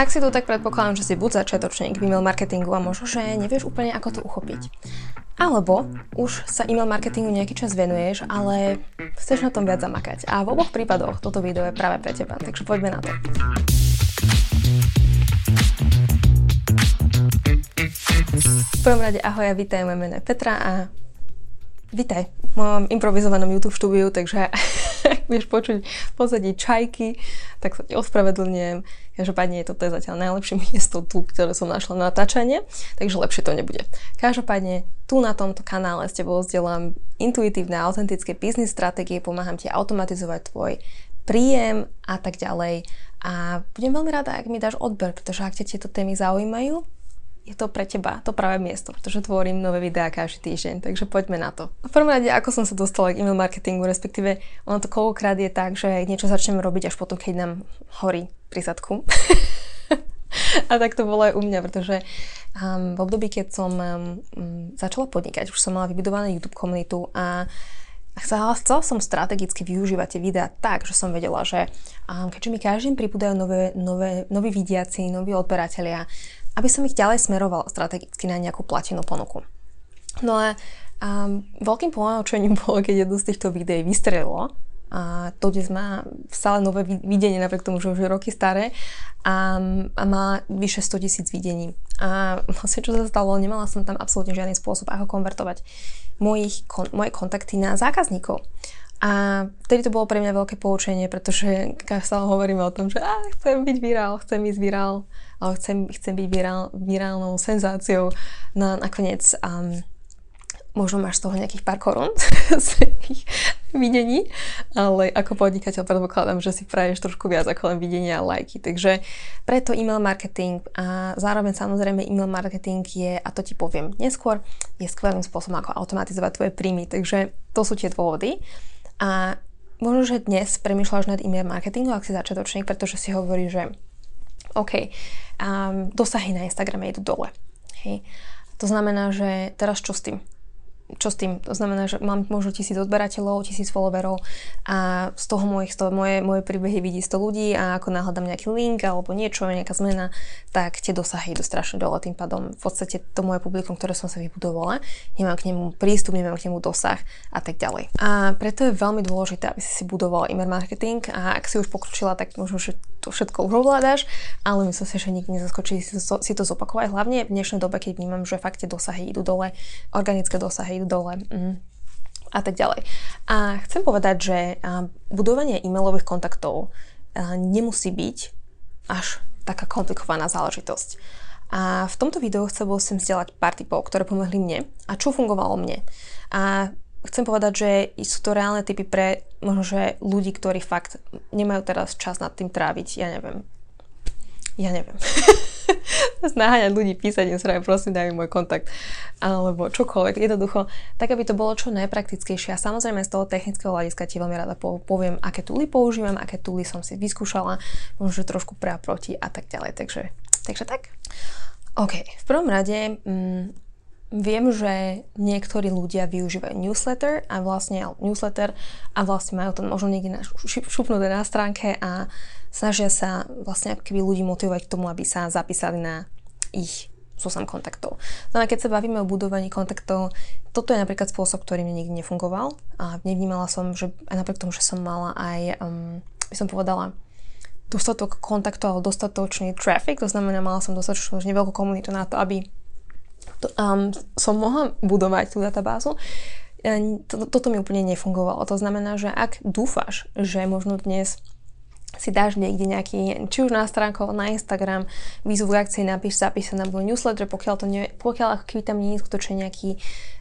Ak si tu tak predpokladám, že si buď začiatočník v email marketingu a možno, že nevieš úplne ako to uchopiť. Alebo už sa email marketingu nejaký čas venuješ, ale chceš na tom viac zamakať. A v oboch prípadoch toto video je práve pre teba, takže poďme na to. V prvom rade ahoj, ja vítaj, moje meno je Petra a Vítaj v mojom improvizovanom YouTube štúdiu, takže ak budeš počuť v pozadí čajky, tak sa ti ospravedlňujem. Každopádne toto je zatiaľ najlepšie miesto tu, ktoré som našla na natáčanie, takže lepšie to nebude. Každopádne tu na tomto kanále s tebou zdieľam intuitívne a autentické biznis stratégie, pomáham ti automatizovať tvoj príjem a tak ďalej. A budem veľmi rada, ak mi dáš odber, pretože ak ťa tieto témy zaujímajú, je to pre teba to práve miesto, pretože tvorím nové videá každý týždeň, takže poďme na to. V prvom rade, ako som sa dostala k email marketingu, respektíve ono to koľkokrát je tak, že niečo začneme robiť až potom, keď nám horí pri zadku. a tak to bolo aj u mňa, pretože um, v období, keď som um, začala podnikať, už som mala vybudovanú YouTube komunitu a chcela, chcela som strategicky využívať tie videá tak, že som vedela, že um, keďže mi každým pribúdajú nové, nové, noví vidiaci, noví odberatelia, aby som ich ďalej smeroval strategicky na nejakú platenú ponuku. No a um, veľkým ponaučením bolo, keď jedno z týchto videí vystrelilo, a to dnes má stále nové videnie, napriek tomu, že už je roky staré a, a má vyše 100 tisíc videní. A vlastne čo sa stalo, nemala som tam absolútne žiadny spôsob, ako konvertovať mojich, kon, moje kontakty na zákazníkov. A vtedy to bolo pre mňa veľké poučenie, pretože stále hovoríme o tom, že á, chcem byť virál, chcem ísť virál, ale chcem, chcem byť virál, virálnou senzáciou. No a nakoniec um, možno máš z toho nejakých pár korún z videní, ale ako podnikateľ predpokladám, že si praješ trošku viac ako len videnia a lajky. Takže preto e-mail marketing a zároveň samozrejme e-mail marketing je, a to ti poviem neskôr, je skvelým spôsobom, ako automatizovať tvoje príjmy. Takže to sú tie dôvody. A možno, že dnes premýšľaš nad e-mail marketingu, ak si začiatočník, pretože si hovorí, že OK, um, dosahy na Instagrame idú dole. Hej. To znamená, že teraz čo s tým? Čo s tým? To znamená, že mám možno tisíc odberateľov, tisíc followerov a z toho mojich, toho moje, moje príbehy vidí 100 ľudí a ako náhľadám nejaký link alebo niečo, nejaká zmena, tak tie dosahy idú strašne dole. Tým pádom v podstate to moje publikum, ktoré som sa vybudovala, nemám k nemu prístup, nemám k nemu dosah a tak ďalej. A preto je veľmi dôležité, aby si si budoval email marketing a ak si už pokročila, tak možno, že to všetko už ovládaš, ale myslím si, že nikdy nezaskočí si to, si to zopakovať. Hlavne v dnešnej dobe, keď vnímam, že fakt tie dosahy idú dole, organické dosahy idú dole mm, a tak ďalej. A chcem povedať, že budovanie e-mailových kontaktov nemusí byť až taká komplikovaná záležitosť. A v tomto videu chcem sem vzdelať pár typov, ktoré pomohli mne a čo fungovalo mne. A chcem povedať, že sú to reálne typy pre možno, že ľudí, ktorí fakt nemajú teraz čas nad tým tráviť, ja neviem, ja neviem. Naháňať ľudí písať Instagram, prosím, daj mi môj kontakt. Alebo čokoľvek. Jednoducho, tak aby to bolo čo najpraktickejšie. A samozrejme z toho technického hľadiska ti veľmi rada poviem, aké túly používam, aké túly som si vyskúšala, možno trošku pre a proti a tak ďalej. Takže, takže tak. OK, v prvom rade mm, viem, že niektorí ľudia využívajú newsletter a vlastne newsletter a vlastne majú to možno niekde na, šupnuté na stránke a snažia sa vlastne keby ľudí motivovať k tomu, aby sa zapísali na ich zoznam kontaktov. No a keď sa bavíme o budovaní kontaktov, toto je napríklad spôsob, ktorý mi nikdy nefungoval a nevnímala som, že aj napriek tomu, že som mala aj, um, by som povedala, dostatok kontaktov alebo dostatočný traffic, to znamená, mala som dostatočne veľkú komunitu na to, aby um, som mohla budovať tú databázu, toto mi úplne nefungovalo. To znamená, že ak dúfaš, že možno dnes si dáš niekde nejaký, či už na stránku, na Instagram, výzvu k akcii, napíš, zapíš sa na môj newsletter, pokiaľ, to ne, pokiaľ ako keby tam nie je skutočne nejaký,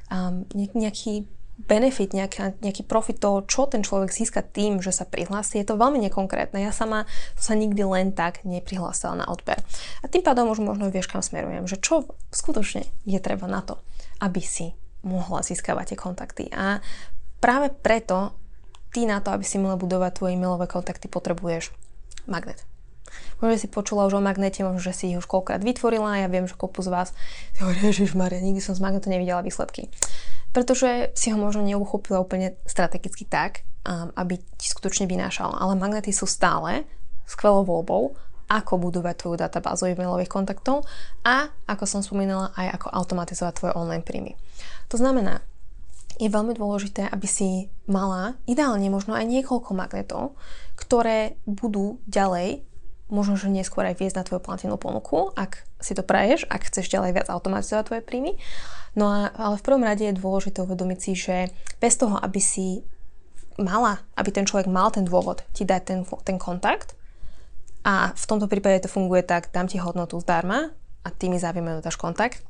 um, nejaký benefit, nejaká, nejaký profit toho, čo ten človek získa tým, že sa prihlási, je to veľmi nekonkrétne. Ja sama sa nikdy len tak neprihlásila na odber. A tým pádom už možno vieš, kam smerujem, že čo skutočne je treba na to, aby si mohla získavať tie kontakty. A práve preto ty na to, aby si mohla budovať tvoje e-mailové kontakty, potrebuješ magnet. Možno si počula už o magnete, možno, že si ich už koľkokrát vytvorila. Ja viem, že kopu z vás hovorí, Maria, nikdy som z magnetu nevidela výsledky. Pretože si ho možno neuchopila úplne strategicky tak, um, aby ti skutočne vynášal. Ale magnety sú stále skvelou voľbou, ako budovať tvoju databázu e-mailových kontaktov a, ako som spomínala, aj ako automatizovať tvoje online príjmy. To znamená, je veľmi dôležité, aby si mala ideálne možno aj niekoľko magnetov, ktoré budú ďalej, možno, že neskôr aj viesť na tvoju platenú ponuku, ak si to praješ, ak chceš ďalej viac automatizovať tvoje príjmy. No a, ale v prvom rade je dôležité uvedomiť si, že bez toho, aby si mala, aby ten človek mal ten dôvod ti dať ten, ten kontakt, a v tomto prípade to funguje tak, dám ti hodnotu zdarma a ty mi za dáš kontakt,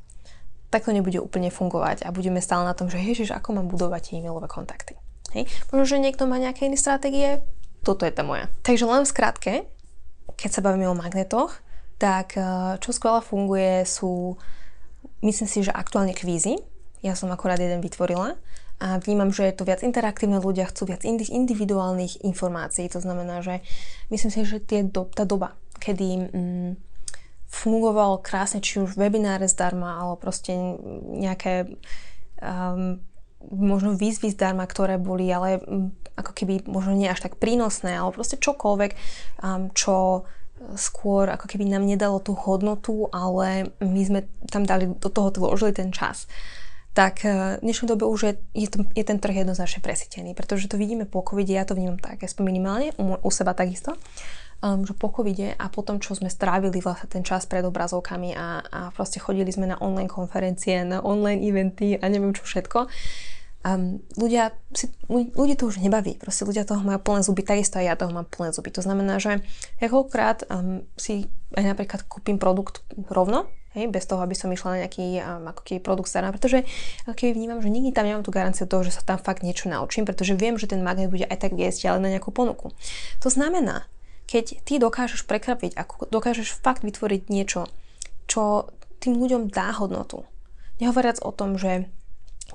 tak to nebude úplne fungovať a budeme stále na tom, že ježiš, ako mám budovať e-mailové kontakty. Hej. Možno, že niekto má nejaké iné stratégie, toto je tá moja. Takže len v skratke, keď sa bavíme o magnetoch, tak eh, čo skvelé funguje sú, myslím si, že aktuálne kvízy. Ja som akorát jeden vytvorila a vnímam, že je to viac interaktívne, ľudia chcú viac individuálnych informácií. To znamená, že myslím si, že tie do, tá doba, kedy mm, fungoval krásne, či už webináre zdarma, alebo proste nejaké um, možno výzvy zdarma, ktoré boli, ale um, ako keby možno nie až tak prínosné, alebo proste čokoľvek, um, čo skôr ako keby nám nedalo tú hodnotu, ale my sme tam dali, do toho vložili ten čas. Tak uh, v dnešnej dobe už je, je, to, je ten trh jednoznačne presítený, pretože to vidíme po covide, ja to vnímam tak, aspoň minimálne, u, u seba takisto, um, že po covide a potom, čo sme strávili vlastne ten čas pred obrazovkami a, a proste chodili sme na online konferencie, na online eventy a neviem čo všetko, um, ľudia, si, ľudí to už nebaví, proste ľudia toho majú plné zuby, takisto aj ja toho mám plné zuby. To znamená, že ja um, si aj napríklad kúpim produkt rovno, Hej, bez toho, aby som išla na nejaký um, ako keby produkt stará, pretože keby vnímam, že nikdy tam nemám tú garanciu toho, že sa tam fakt niečo naučím, pretože viem, že ten magnet bude aj tak viesť ale na nejakú ponuku. To znamená, keď ty dokážeš prekvapiť, ako dokážeš fakt vytvoriť niečo, čo tým ľuďom dá hodnotu. Nehovoriac o tom, že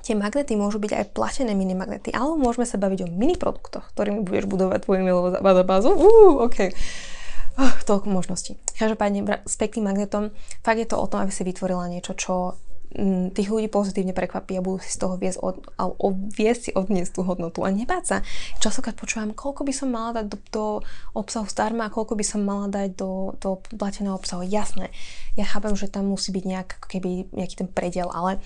tie magnety môžu byť aj platené mini magnety, alebo môžeme sa baviť o mini produktoch, ktorými budeš budovať tvoju mailovú databázu. Uh, OK. Oh, toľko možností. Každopádne s pekným magnetom, fakt je to o tom, aby si vytvorila niečo, čo tých ľudí pozitívne prekvapí a budú si z toho viesť, od, a viesť si odniesť tú hodnotu a nebáť sa. Častokrát počúvam, koľko by som mala dať do, do obsahu zdarma a koľko by som mala dať do, do plateného obsahu. Jasné, ja chápem, že tam musí byť nejak, keby nejaký ten predel, ale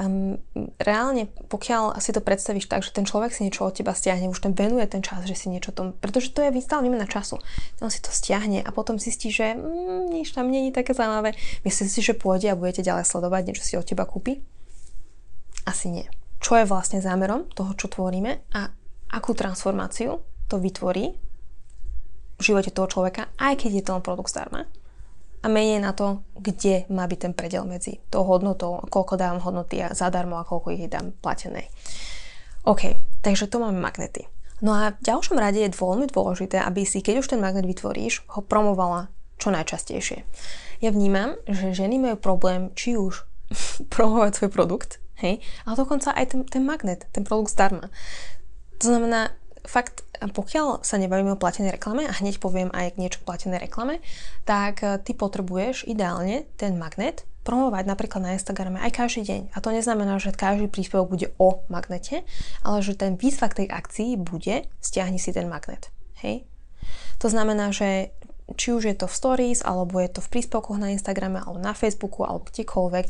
um, reálne, pokiaľ si to predstavíš tak, že ten človek si niečo od teba stiahne, už ten venuje ten čas, že si niečo tom, pretože to je stále výmena času. On si to stiahne a potom zistí, že mm, nič tam není také zaujímavé. Myslíte si, že pôjde a budete ďalej sledovať, niečo si od teba kúpi? Asi nie. Čo je vlastne zámerom toho, čo tvoríme a akú transformáciu to vytvorí v živote toho človeka, aj keď je to len produkt zdarma a menej na to, kde má byť ten predel medzi tou hodnotou, koľko dávam hodnoty zadarmo a koľko ich dám platenej. OK, takže to máme magnety. No a v ďalšom rade je veľmi dôležité, aby si, keď už ten magnet vytvoríš, ho promovala čo najčastejšie. Ja vnímam, že ženy majú problém či už promovať svoj produkt, hej, ale dokonca aj ten, ten magnet, ten produkt zdarma. To znamená, fakt, pokiaľ sa nebavíme o platenej reklame a hneď poviem aj k niečo platenej reklame, tak e, ty potrebuješ ideálne ten magnet promovať napríklad na Instagrame aj každý deň. A to neznamená, že každý príspevok bude o magnete, ale že ten výzva tej akcii bude stiahni si ten magnet. Hej? To znamená, že či už je to v stories, alebo je to v príspevkoch na Instagrame, alebo na Facebooku, alebo kdekoľvek,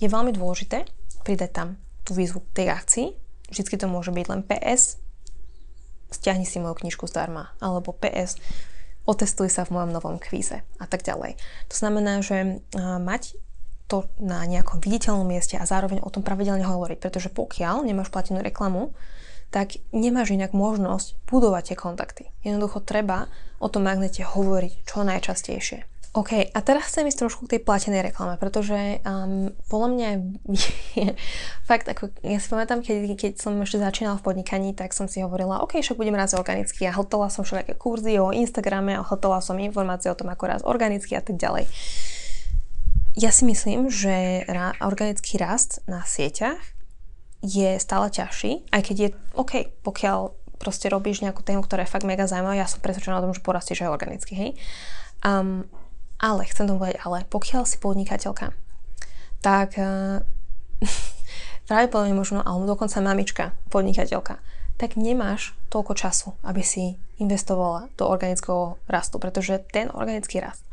je veľmi dôležité pridať tam tú výzvu k tej akcii. Vždycky to môže byť len PS, stiahni si moju knižku zdarma, alebo PS, otestuj sa v mojom novom kvíze a tak ďalej. To znamená, že mať to na nejakom viditeľnom mieste a zároveň o tom pravidelne hovoriť, pretože pokiaľ nemáš platenú reklamu, tak nemáš inak možnosť budovať tie kontakty. Jednoducho treba o tom magnete hovoriť čo najčastejšie. OK, a teraz chcem ísť trošku k tej platenej reklame, pretože um, podľa mňa je fakt, ako ja si pamätám, keď, keď som ešte začínala v podnikaní, tak som si hovorila, OK, však budem raz organicky a hotela som všelijaké kurzy o Instagrame a hotela som informácie o tom, ako raz organicky a tak ďalej. Ja si myslím, že ra, organický rast na sieťach je stále ťažší, aj keď je OK, pokiaľ proste robíš nejakú tému, ktorá je fakt mega zaujímavá, ja som presvedčená o tom, že porastieš aj organicky, hej. Um, ale, chcem tomu povedať, ale pokiaľ si podnikateľka, tak uh, pravdepodobne možno, alebo dokonca mamička, podnikateľka, tak nemáš toľko času, aby si investovala do organického rastu, pretože ten organický rast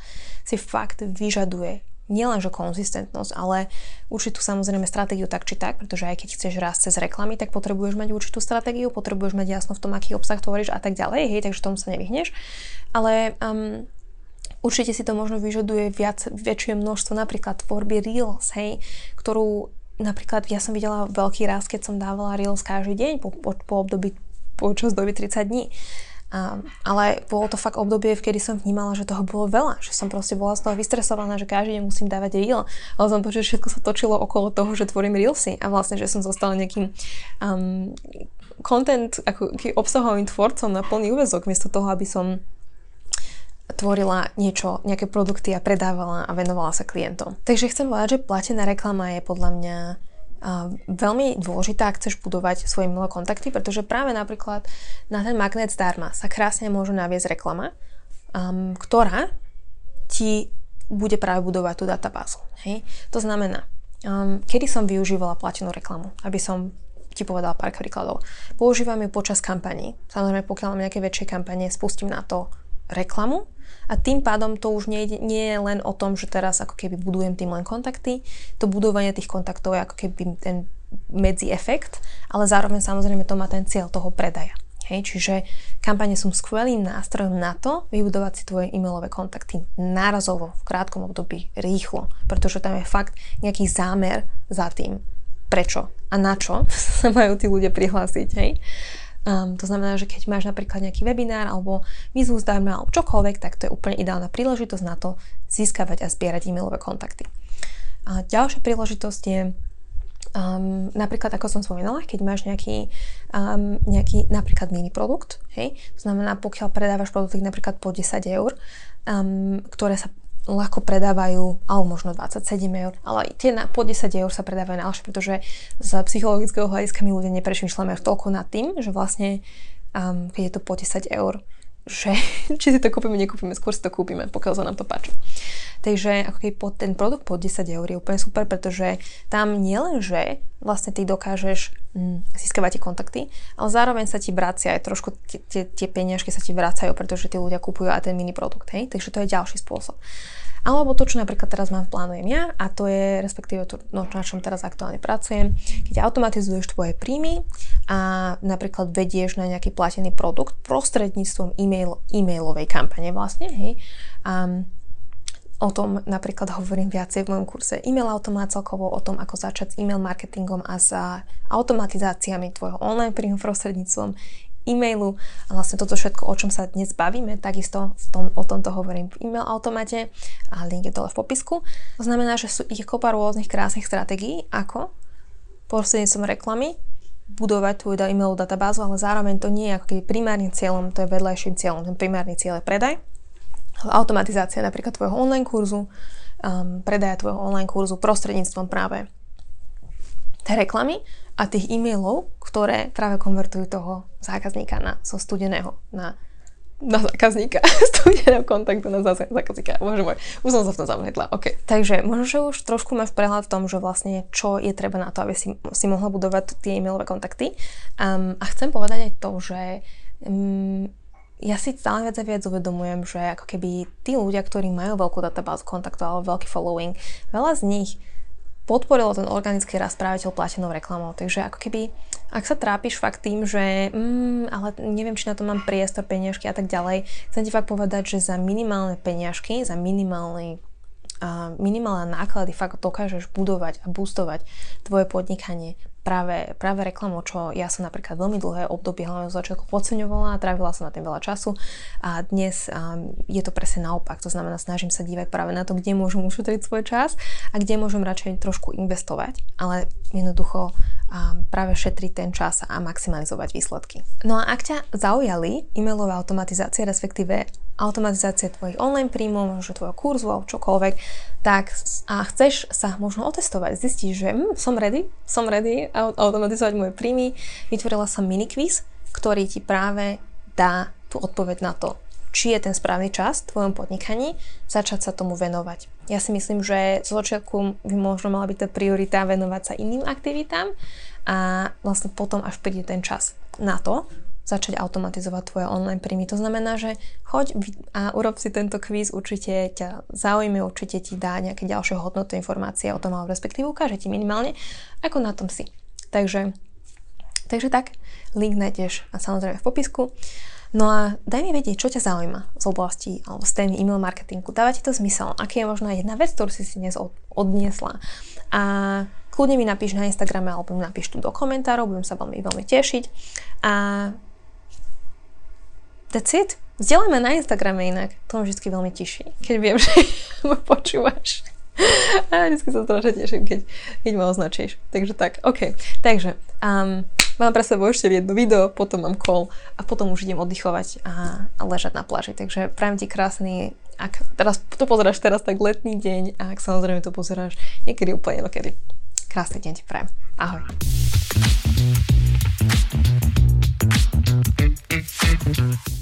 si fakt vyžaduje nielenže konzistentnosť, ale určitú samozrejme stratégiu tak či tak, pretože aj keď chceš rásť cez reklamy, tak potrebuješ mať určitú stratégiu, potrebuješ mať jasno v tom, aký obsah tvoríš a tak ďalej, hej, takže tomu sa nevyhneš. Ale um, určite si to možno vyžaduje viac, väčšie množstvo napríklad tvorby Reels, hej, ktorú napríklad ja som videla veľký rast, keď som dávala Reels každý deň po, po, po období počas doby 30 dní. A, ale bolo to fakt obdobie, kedy som vnímala, že toho bolo veľa, že som proste bola z toho vystresovaná, že každý deň musím dávať reel, ale som to, že všetko sa točilo okolo toho, že tvorím reelsy a vlastne, že som zostala nejakým um, content, ako obsahovým tvorcom na plný úvezok, miesto toho, aby som tvorila niečo, nejaké produkty a predávala a venovala sa klientom. Takže chcem povedať, že platená reklama je podľa mňa veľmi dôležitá, ak chceš budovať svoje milé kontakty, pretože práve napríklad na ten magnet zdarma sa krásne môže naviesť reklama, um, ktorá ti bude práve budovať tú databázu. Hej? To znamená, um, kedy som využívala platenú reklamu, aby som ti povedala pár príkladov. Používam ju počas kampaní. Samozrejme, pokiaľ mám nejaké väčšie kampanie, spustím na to reklamu a tým pádom to už nie, nie je len o tom, že teraz ako keby budujem tým len kontakty, to budovanie tých kontaktov je ako keby ten medzi efekt, ale zároveň samozrejme to má ten cieľ toho predaja. Hej, čiže kampane sú skvelým nástrojom na to vybudovať si tvoje e-mailové kontakty nárazovo, v krátkom období, rýchlo, pretože tam je fakt nejaký zámer za tým, prečo a na čo sa majú tí ľudia prihlásiť. Hej. Um, to znamená, že keď máš napríklad nejaký webinár alebo výzvu zdarma alebo čokoľvek, tak to je úplne ideálna príležitosť na to získavať a zbierať e-mailové kontakty. A ďalšia príležitosť je Um, napríklad, ako som spomínala, keď máš nejaký, um, nejaký napríklad mini produkt, hej, to znamená, pokiaľ predávaš produkty napríklad po 10 eur, um, ktoré sa ľahko predávajú, alebo možno 27 eur, ale tie na, po 10 eur sa predávajú najľahšie, pretože z psychologického hľadiska my ľudia neprešmýšľame toľko nad tým, že vlastne um, keď je to po 10 eur, že či si to kúpime, nekúpime, skôr si to kúpime, pokiaľ sa nám to páči. Takže ako keď ten produkt po 10 eur je úplne super, pretože tam nielen, že vlastne ty dokážeš mm, získavať tie kontakty, ale zároveň sa ti vracia aj trošku tie, tie peniažky sa ti vracajú, pretože tí ľudia kupujú aj ten mini produkt, hej? takže to je ďalší spôsob. Alebo to, čo napríklad teraz mám, plánujem ja a to je respektíve to, no, na čom teraz aktuálne pracujem, keď automatizuješ tvoje príjmy a napríklad vedieš na nejaký platený produkt prostredníctvom e-mail, e-mailovej kampane vlastne, hej, um, O tom napríklad hovorím viacej v mojom kurze e-mail automat celkovo, o tom, ako začať s e-mail marketingom a za automatizáciami tvojho online príjmu prostredníctvom e-mailu a vlastne toto všetko, o čom sa dnes bavíme, takisto v tom, o tomto hovorím v e-mail automate a link je dole v popisku. To znamená, že sú ich kopa rôznych krásnych stratégií, ako prostredníctvom reklamy budovať tvoju e-mailovú databázu, ale zároveň to nie je ako keby primárnym cieľom, to je vedľajším cieľom. Ten primárny cieľ je predaj, automatizácia napríklad tvojho online kurzu, um, predaja tvojho online kurzu prostredníctvom práve tej reklamy a tých e-mailov, ktoré práve konvertujú toho zákazníka na, zo studeného na, na zákazníka, studeného kontaktu na zákazníka. Bože môj, už som sa v tom zamedla. Okay. Takže možno, že už trošku máš prehľad v tom, že vlastne čo je treba na to, aby si, si mohla budovať tie e-mailové kontakty. Um, a chcem povedať aj to, že um, ja si stále viac a viac uvedomujem, že ako keby tí ľudia, ktorí majú veľkú databázu kontaktov alebo veľký following, veľa z nich podporilo ten organický rast práve tou platenou reklamou. Takže ako keby, ak sa trápiš fakt tým, že mm, ale neviem, či na to mám priestor, peniažky a tak ďalej, chcem ti fakt povedať, že za minimálne peniažky, za minimálny a minimálne náklady fakt dokážeš budovať a boostovať tvoje podnikanie práve, práve reklamu, čo ja som napríklad veľmi dlhé obdobie hlavne z začiatku podceňovala, trávila som na tým veľa času a dnes um, je to presne naopak. To znamená, snažím sa dívať práve na to, kde môžem ušetriť svoj čas a kde môžem radšej trošku investovať, ale jednoducho um, práve šetriť ten čas a maximalizovať výsledky. No a ak ťa zaujali e-mailové automatizácie, respektíve automatizácie tvojich online príjmov, možno tvojho kurzu alebo čokoľvek, tak a chceš sa možno otestovať, zistíš, že hm, som ready, som ready automatizovať moje príjmy, vytvorila som mini quiz, ktorý ti práve dá tú odpoveď na to, či je ten správny čas v tvojom podnikaní začať sa tomu venovať. Ja si myslím, že z začiatku by možno mala byť tá priorita venovať sa iným aktivitám a vlastne potom až príde ten čas na to, začať automatizovať tvoje online príjmy. To znamená, že choď a urob si tento kvíz, určite ťa zaujíme, určite ti dá nejaké ďalšie hodnoty informácie o tom, alebo respektíve ukáže ti minimálne, ako na tom si. Takže, takže tak, link nájdeš a samozrejme v popisku. No a daj mi vedieť, čo ťa zaujíma z oblasti alebo z témy e-mail marketingu. Dáva ti to zmysel? Aký je možno jedna vec, ktorú si si dnes odniesla? A kľudne mi napíš na Instagrame alebo mi napíš tu do komentárov, budem sa veľmi, veľmi tešiť. A that's it. Vzdielaj ma na Instagrame inak. To ma vždy veľmi teší, keď viem, že ma počúvaš. A vždy sa strašne teším, keď, keď ma označíš. Takže tak, OK. Takže, um, mám pre sebou ešte jedno video, potom mám call a potom už idem oddychovať a, a ležať na pláži. Takže prajem ti krásny, ak teraz to pozeráš teraz, tak letný deň a ak samozrejme to pozeráš niekedy úplne inokedy. Krásny deň ti prajem. Ahoj. Thank you.